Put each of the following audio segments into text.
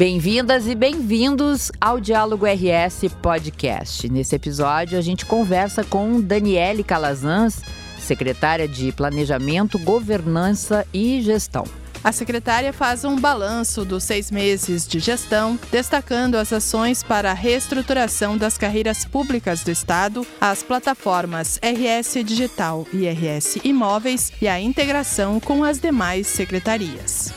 Bem-vindas e bem-vindos ao Diálogo RS Podcast. Nesse episódio, a gente conversa com Daniele Calazans, secretária de Planejamento, Governança e Gestão. A secretária faz um balanço dos seis meses de gestão, destacando as ações para a reestruturação das carreiras públicas do Estado, as plataformas RS Digital e RS Imóveis e a integração com as demais secretarias.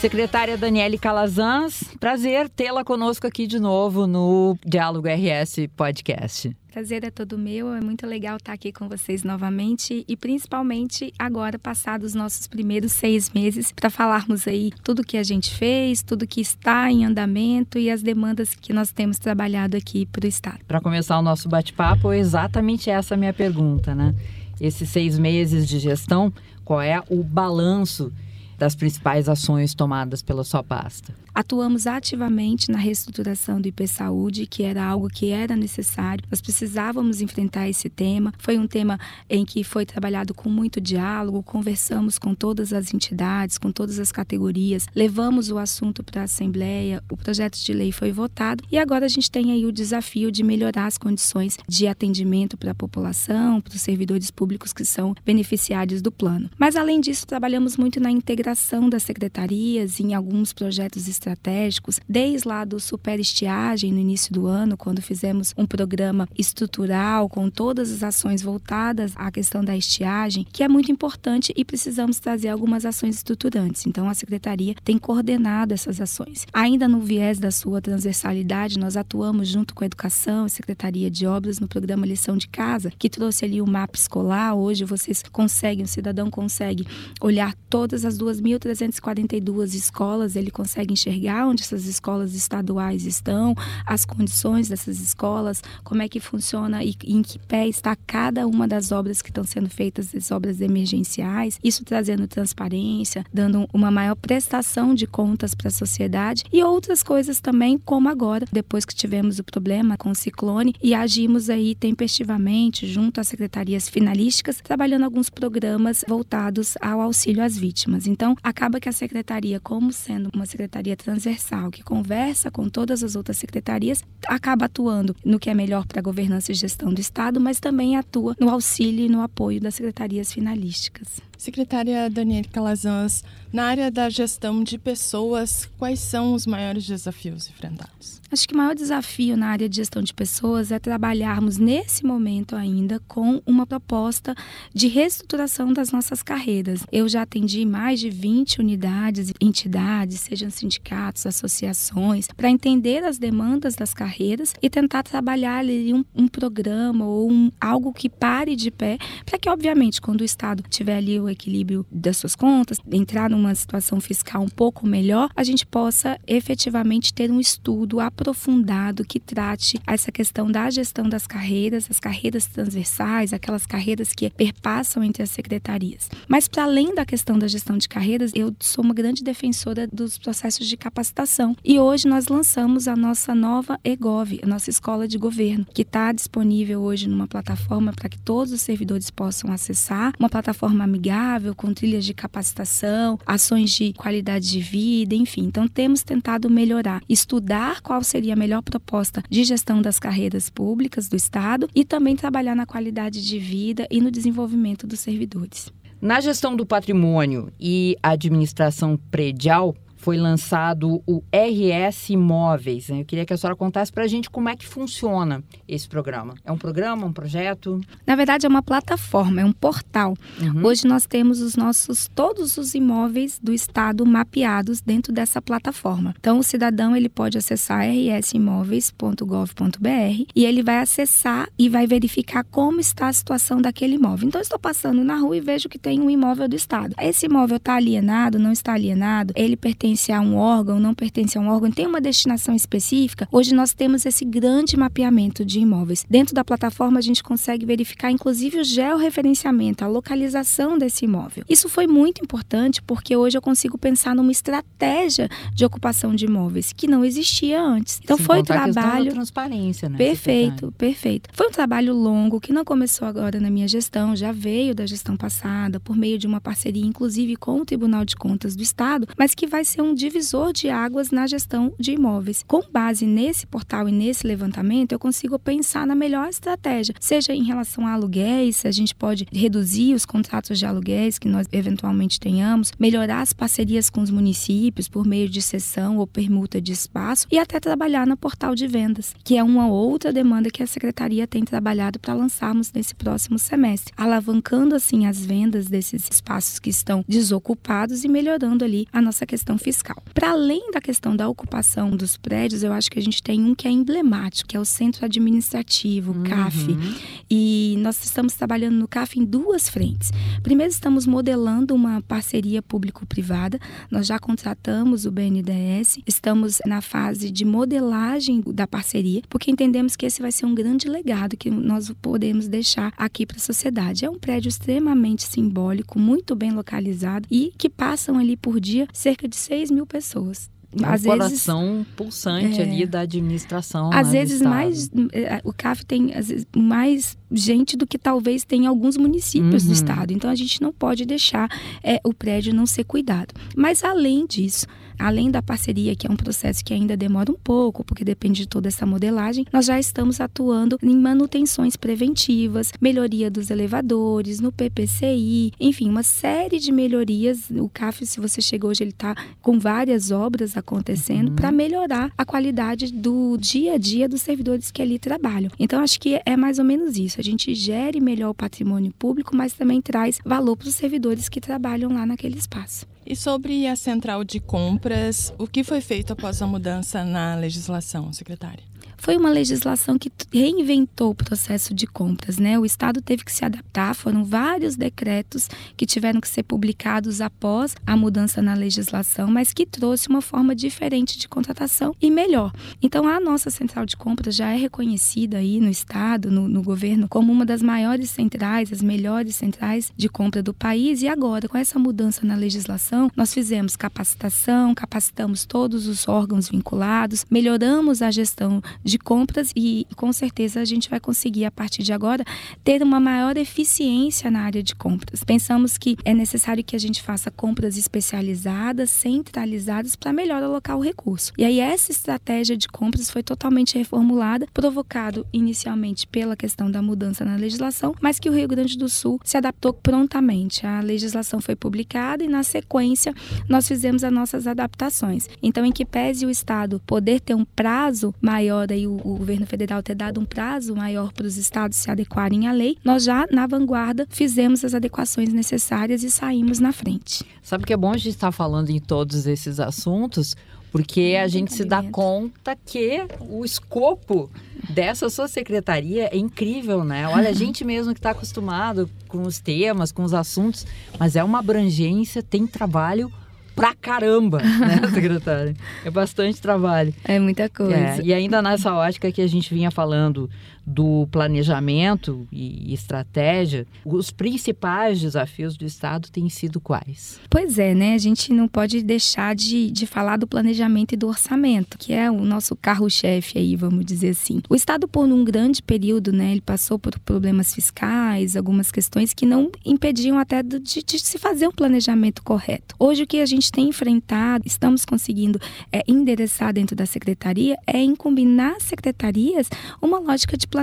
Secretária Daniele Calazans, prazer tê-la conosco aqui de novo no Diálogo RS Podcast. Prazer é todo meu, é muito legal estar aqui com vocês novamente e principalmente agora, passados os nossos primeiros seis meses, para falarmos aí tudo que a gente fez, tudo que está em andamento e as demandas que nós temos trabalhado aqui para o Estado. Para começar o nosso bate-papo, exatamente essa a minha pergunta, né? Esses seis meses de gestão, qual é o balanço das principais ações tomadas pela sua pasta? Atuamos ativamente na reestruturação do IP Saúde, que era algo que era necessário. Nós precisávamos enfrentar esse tema. Foi um tema em que foi trabalhado com muito diálogo, conversamos com todas as entidades, com todas as categorias, levamos o assunto para a Assembleia, o projeto de lei foi votado e agora a gente tem aí o desafio de melhorar as condições de atendimento para a população, para os servidores públicos que são beneficiários do plano. Mas além disso, trabalhamos muito na integração das secretarias em alguns projetos estratégicos desde lá do Super Estiagem no início do ano, quando fizemos um programa estrutural com todas as ações voltadas à questão da estiagem, que é muito importante e precisamos trazer algumas ações estruturantes. Então a secretaria tem coordenado essas ações. Ainda no viés da sua transversalidade, nós atuamos junto com a educação Secretaria de Obras no programa Lição de Casa, que trouxe ali o mapa escolar. Hoje vocês conseguem, o cidadão consegue olhar todas as 2.342 escolas, ele consegue enxergar enxergar onde essas escolas estaduais estão, as condições dessas escolas, como é que funciona e em que pé está cada uma das obras que estão sendo feitas, as obras emergenciais, isso trazendo transparência, dando uma maior prestação de contas para a sociedade e outras coisas também, como agora, depois que tivemos o problema com o ciclone e agimos aí tempestivamente junto às secretarias finalísticas, trabalhando alguns programas voltados ao auxílio às vítimas. Então, acaba que a secretaria, como sendo uma secretaria transversal que conversa com todas as outras secretarias, acaba atuando no que é melhor para a governança e gestão do Estado, mas também atua no auxílio e no apoio das secretarias finalísticas. Secretária Daniele Calazans, na área da gestão de pessoas, quais são os maiores desafios enfrentados? Acho que o maior desafio na área de gestão de pessoas é trabalharmos nesse momento ainda com uma proposta de reestruturação das nossas carreiras. Eu já atendi mais de 20 unidades, entidades, sejam sindicatos, associações, para entender as demandas das carreiras e tentar trabalhar ali um, um programa ou um, algo que pare de pé, para que, obviamente, quando o Estado tiver ali o equilíbrio das suas contas, entrar numa situação fiscal um pouco melhor, a gente possa efetivamente ter um estudo aprofundado que trate essa questão da gestão das carreiras, as carreiras transversais, aquelas carreiras que perpassam entre as secretarias. Mas para além da questão da gestão de carreiras, eu sou uma grande defensora dos processos de capacitação. E hoje nós lançamos a nossa nova EGOV, a nossa escola de governo, que está disponível hoje numa plataforma para que todos os servidores possam acessar, uma plataforma amigável com trilhas de capacitação, ações de qualidade de vida, enfim. Então temos tentado melhorar, estudar qual seria a melhor proposta de gestão das carreiras públicas do Estado e também trabalhar na qualidade de vida e no desenvolvimento dos servidores. Na gestão do patrimônio e administração predial, foi lançado o RS Imóveis. Né? Eu queria que a senhora contasse para a gente como é que funciona esse programa. É um programa, um projeto? Na verdade, é uma plataforma, é um portal. Uhum. Hoje nós temos os nossos todos os imóveis do estado mapeados dentro dessa plataforma. Então, o cidadão ele pode acessar rsimóveis.gov.br e ele vai acessar e vai verificar como está a situação daquele imóvel. Então, eu estou passando na rua e vejo que tem um imóvel do estado. Esse imóvel está alienado, não está alienado? Ele pertence pertence a um órgão, não pertence a um órgão, tem uma destinação específica. Hoje nós temos esse grande mapeamento de imóveis. Dentro da plataforma a gente consegue verificar inclusive o georreferenciamento, a localização desse imóvel. Isso foi muito importante porque hoje eu consigo pensar numa estratégia de ocupação de imóveis que não existia antes. Então Sem foi um trabalho transparência, né? Perfeito, perfeito. Foi um trabalho longo que não começou agora na minha gestão, já veio da gestão passada, por meio de uma parceria, inclusive, com o Tribunal de Contas do Estado, mas que vai ser um divisor de águas na gestão de imóveis. Com base nesse portal e nesse levantamento, eu consigo pensar na melhor estratégia, seja em relação a aluguéis, se a gente pode reduzir os contratos de aluguéis que nós eventualmente tenhamos, melhorar as parcerias com os municípios por meio de cessão ou permuta de espaço e até trabalhar no portal de vendas, que é uma outra demanda que a secretaria tem trabalhado para lançarmos nesse próximo semestre, alavancando assim as vendas desses espaços que estão desocupados e melhorando ali a nossa questão fiscal. Para além da questão da ocupação dos prédios, eu acho que a gente tem um que é emblemático, que é o Centro Administrativo, o CAF. Uhum. E nós estamos trabalhando no CAF em duas frentes. Primeiro, estamos modelando uma parceria público-privada. Nós já contratamos o BNDES, estamos na fase de modelagem da parceria, porque entendemos que esse vai ser um grande legado que nós podemos deixar aqui para a sociedade. É um prédio extremamente simbólico, muito bem localizado e que passam ali por dia cerca de 6 mil pessoas. É o Às vezes, coração pulsante É. ali da administração. às né, vezes mais eh, o CAF tem às vezes, mais gente do que talvez tenha alguns municípios Uhum. do estado. Então a gente não pode deixar eh, o prédio não ser cuidado. Mas além disso, além da parceria, que é um processo que ainda demora um pouco, porque depende de toda essa modelagem, nós já estamos atuando em manutenções preventivas, melhoria dos elevadores, no PPCI, enfim, uma série de melhorias. O CAF, se você chegou hoje, ele está com várias obras acontecendo Uhum. para melhorar a qualidade do dia a dia dos servidores que ali trabalham. Então, acho que é mais ou menos isso. A gente gere melhor o patrimônio público, mas também traz valor para os servidores que trabalham lá naquele espaço. E sobre a central de compras, o que foi feito após a mudança na legislação, secretária? Foi uma legislação que reinventou o processo de compras, né? O Estado teve que se adaptar, foram vários decretos que tiveram que ser publicados após a mudança na legislação, mas que trouxe uma forma diferente de contratação e melhor. Então, a nossa central de compras já é reconhecida aí no Estado, no, no governo, como uma das maiores centrais, as melhores centrais de compra do país. E agora, com essa mudança na legislação, nós fizemos capacitação, capacitamos todos os órgãos vinculados, melhoramos a gestão de compras e com certeza a gente vai conseguir a partir de agora ter uma maior eficiência na área de compras. Pensamos que é necessário que a gente faça compras especializadas, centralizadas para melhor alocar o recurso. E aí essa estratégia de compras foi totalmente reformulada, provocado inicialmente pela questão da mudança na legislação, mas que o Rio Grande do Sul se adaptou prontamente. A legislação foi publicada e na sequência nós fizemos as nossas adaptações. Então, em que pese o Estado poder ter um prazo maior, o, o governo federal ter dado um prazo maior para os estados se adequarem à lei, nós já, na vanguarda, fizemos as adequações necessárias e saímos na frente. Sabe que é bom a gente estar falando em todos esses assuntos, porque a gente se dá conta que o escopo dessa sua secretaria é incrível, né? Olha, a gente mesmo que está acostumado com os temas, com os assuntos, mas é uma abrangência, tem trabalho pra caramba, né, secretária? É bastante trabalho. É muita coisa. É, e ainda nessa ótica que a gente vinha falando do planejamento e estratégia, os principais desafios do Estado têm sido quais? Pois é, né? A gente não pode deixar de, de falar do planejamento e do orçamento, que é o nosso carro-chefe aí, vamos dizer assim. O Estado, por um grande período, né, ele passou por problemas fiscais, algumas questões que não impediam até de, de se fazer um planejamento correto. Hoje, o que a gente tem enfrentado, estamos conseguindo é, endereçar dentro da secretaria, é incumbinar nas secretarias uma lógica de planejamento.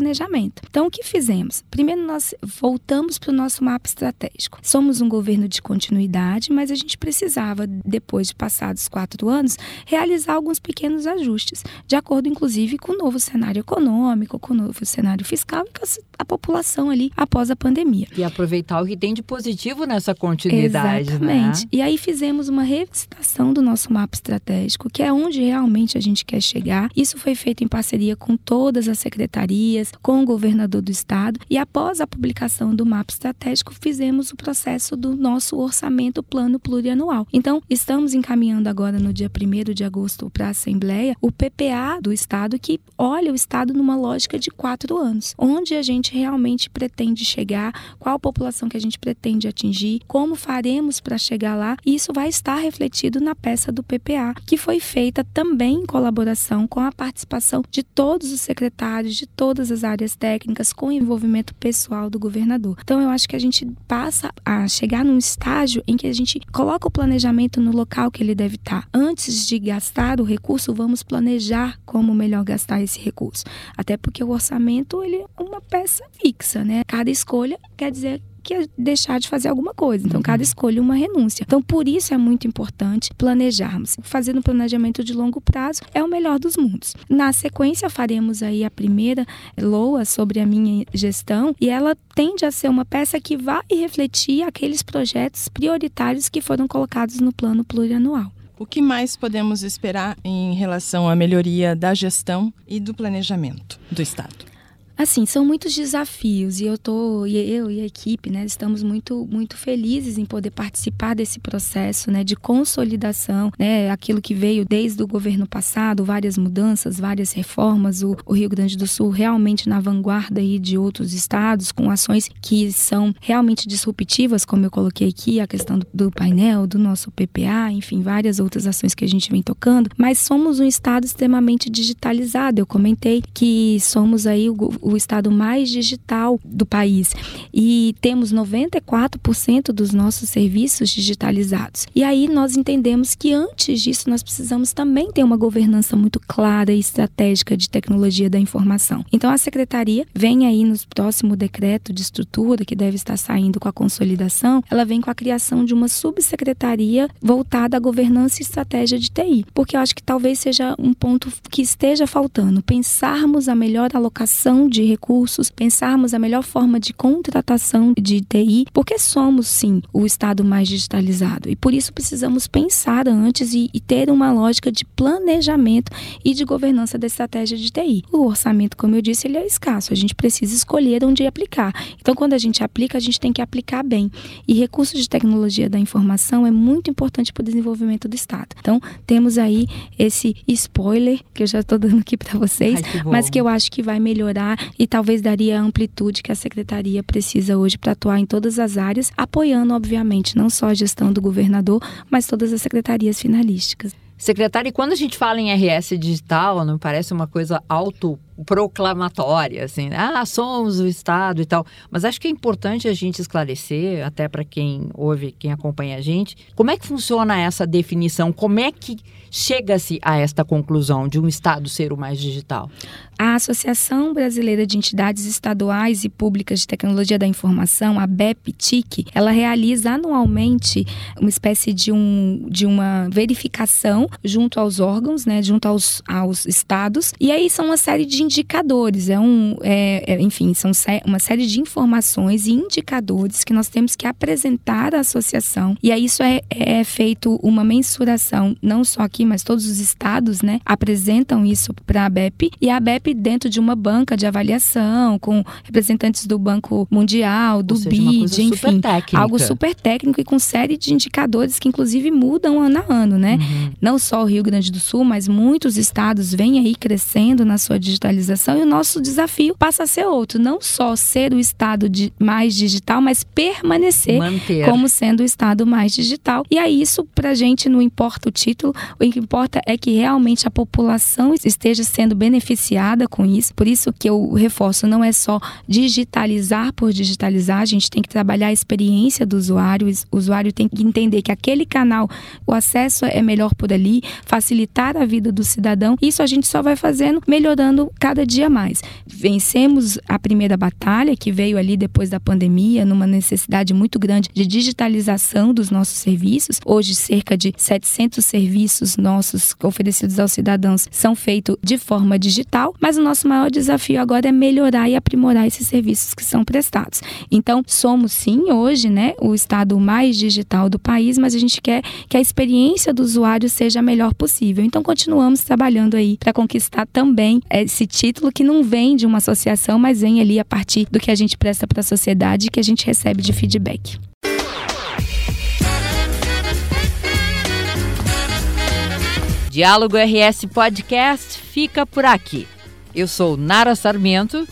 Então, o que fizemos? Primeiro, nós voltamos para o nosso mapa estratégico. Somos um governo de continuidade, mas a gente precisava, depois de passados quatro anos, realizar alguns pequenos ajustes, de acordo, inclusive, com o novo cenário econômico, com o novo cenário fiscal e com a- a população ali após a pandemia. E aproveitar o que tem de positivo nessa continuidade, Exatamente. né? E aí fizemos uma revisitação do nosso mapa estratégico, que é onde realmente a gente quer chegar. Isso foi feito em parceria com todas as secretarias, secretarias, com o governador do estado e após a publicação do mapa estratégico fizemos o processo do nosso orçamento plano plurianual. Então, estamos encaminhando agora no dia 1 de agosto para a Assembleia o PPA do estado que olha o estado numa lógica de quatro anos, onde a gente realmente pretende chegar, qual população que a gente pretende atingir, como faremos para chegar lá, e isso vai estar refletido na peça do PPA, que foi feita também em colaboração com a participação de todos os secretários, de todas as áreas técnicas, com envolvimento pessoal do governador. Então, eu acho que a gente passa a chegar num estágio em que a gente coloca o planejamento no local que ele deve estar. Antes de gastar o recurso, vamos planejar como melhor gastar esse recurso. Até porque o orçamento ele é uma peça fixa, né? Cada escolha quer dizer que é deixar de fazer alguma coisa. Então, cada uhum. escolha é uma renúncia. Então, por isso é muito importante planejarmos. Fazendo um planejamento de longo prazo é o melhor dos mundos. Na sequência, faremos aí a primeira LOA sobre a minha gestão e ela tende a ser uma peça que vai refletir aqueles projetos prioritários que foram colocados no plano plurianual. O que mais podemos esperar em relação à melhoria da gestão e do planejamento do Estado? Assim, são muitos desafios e eu tô e eu e a equipe, né, estamos muito muito felizes em poder participar desse processo, né, de consolidação, né, aquilo que veio desde o governo passado, várias mudanças, várias reformas, o, o Rio Grande do Sul realmente na vanguarda aí de outros estados com ações que são realmente disruptivas, como eu coloquei aqui, a questão do, do painel, do nosso PPA, enfim, várias outras ações que a gente vem tocando, mas somos um estado extremamente digitalizado. Eu comentei que somos aí o o estado mais digital do país e temos 94% dos nossos serviços digitalizados. E aí nós entendemos que antes disso nós precisamos também ter uma governança muito clara e estratégica de tecnologia da informação. Então a secretaria vem aí no próximo decreto de estrutura que deve estar saindo com a consolidação, ela vem com a criação de uma subsecretaria voltada à governança e estratégia de TI, porque eu acho que talvez seja um ponto que esteja faltando, pensarmos a melhor alocação de recursos, pensarmos a melhor forma de contratação de TI, porque somos sim o estado mais digitalizado e por isso precisamos pensar antes e, e ter uma lógica de planejamento e de governança da estratégia de TI. O orçamento, como eu disse, ele é escasso, a gente precisa escolher onde aplicar. Então, quando a gente aplica, a gente tem que aplicar bem. E recursos de tecnologia da informação é muito importante para o desenvolvimento do Estado. Então, temos aí esse spoiler que eu já estou dando aqui para vocês, Ai, que mas que eu acho que vai melhorar e talvez daria a amplitude que a secretaria precisa hoje para atuar em todas as áreas, apoiando, obviamente, não só a gestão do governador, mas todas as secretarias finalísticas. Secretária, e quando a gente fala em RS digital, não parece uma coisa autoproclamatória, assim, ah, somos o Estado e tal. Mas acho que é importante a gente esclarecer, até para quem ouve, quem acompanha a gente, como é que funciona essa definição? Como é que chega-se a esta conclusão de um Estado ser o mais digital? A Associação Brasileira de Entidades Estaduais e Públicas de Tecnologia da Informação, a BEP-TIC, ela realiza anualmente uma espécie de, um, de uma verificação junto aos órgãos, né, junto aos, aos estados, e aí são uma série de indicadores, é um, é, é, enfim, são uma série de informações e indicadores que nós temos que apresentar à associação, e aí isso é, é feito uma mensuração, não só aqui, mas todos os estados, né, apresentam isso para a BEP, e a BEP dentro de uma banca de avaliação, com representantes do Banco Mundial, do seja, BID, enfim. Super algo super técnico e com série de indicadores que, inclusive, mudam ano a ano, né? Uhum. Não só o Rio Grande do Sul, mas muitos estados vêm aí crescendo na sua digitalização e o nosso desafio passa a ser outro. Não só ser o estado de, mais digital, mas permanecer Manter. como sendo o estado mais digital. E aí, isso, pra gente, não importa o título, o que importa é que realmente a população esteja sendo beneficiada com isso. Por isso que eu reforço, não é só digitalizar por digitalizar, a gente tem que trabalhar a experiência do usuário. O usuário tem que entender que aquele canal, o acesso é melhor por ali, facilitar a vida do cidadão. Isso a gente só vai fazendo, melhorando cada dia mais. Vencemos a primeira batalha, que veio ali depois da pandemia, numa necessidade muito grande de digitalização dos nossos serviços. Hoje, cerca de 700 nossos oferecidos aos cidadãos são feitos de forma digital, mas o nosso maior desafio agora é melhorar e aprimorar esses serviços que são prestados. Então, somos sim hoje, né, o estado mais digital do país, mas a gente quer que a experiência do usuário seja a melhor possível. Então, continuamos trabalhando aí para conquistar também esse título que não vem de uma associação, mas vem ali a partir do que a gente presta para a sociedade e que a gente recebe de feedback. Diálogo RS Podcast fica por aqui. Eu sou Nara Sarmento.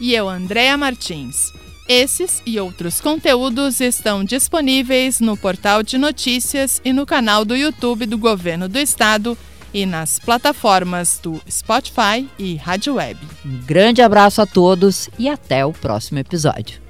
E eu, Andréa Martins. Esses e outros conteúdos estão disponíveis no portal de notícias e no canal do YouTube do Governo do Estado e nas plataformas do Spotify e Rádio Web. Um grande abraço a todos e até o próximo episódio.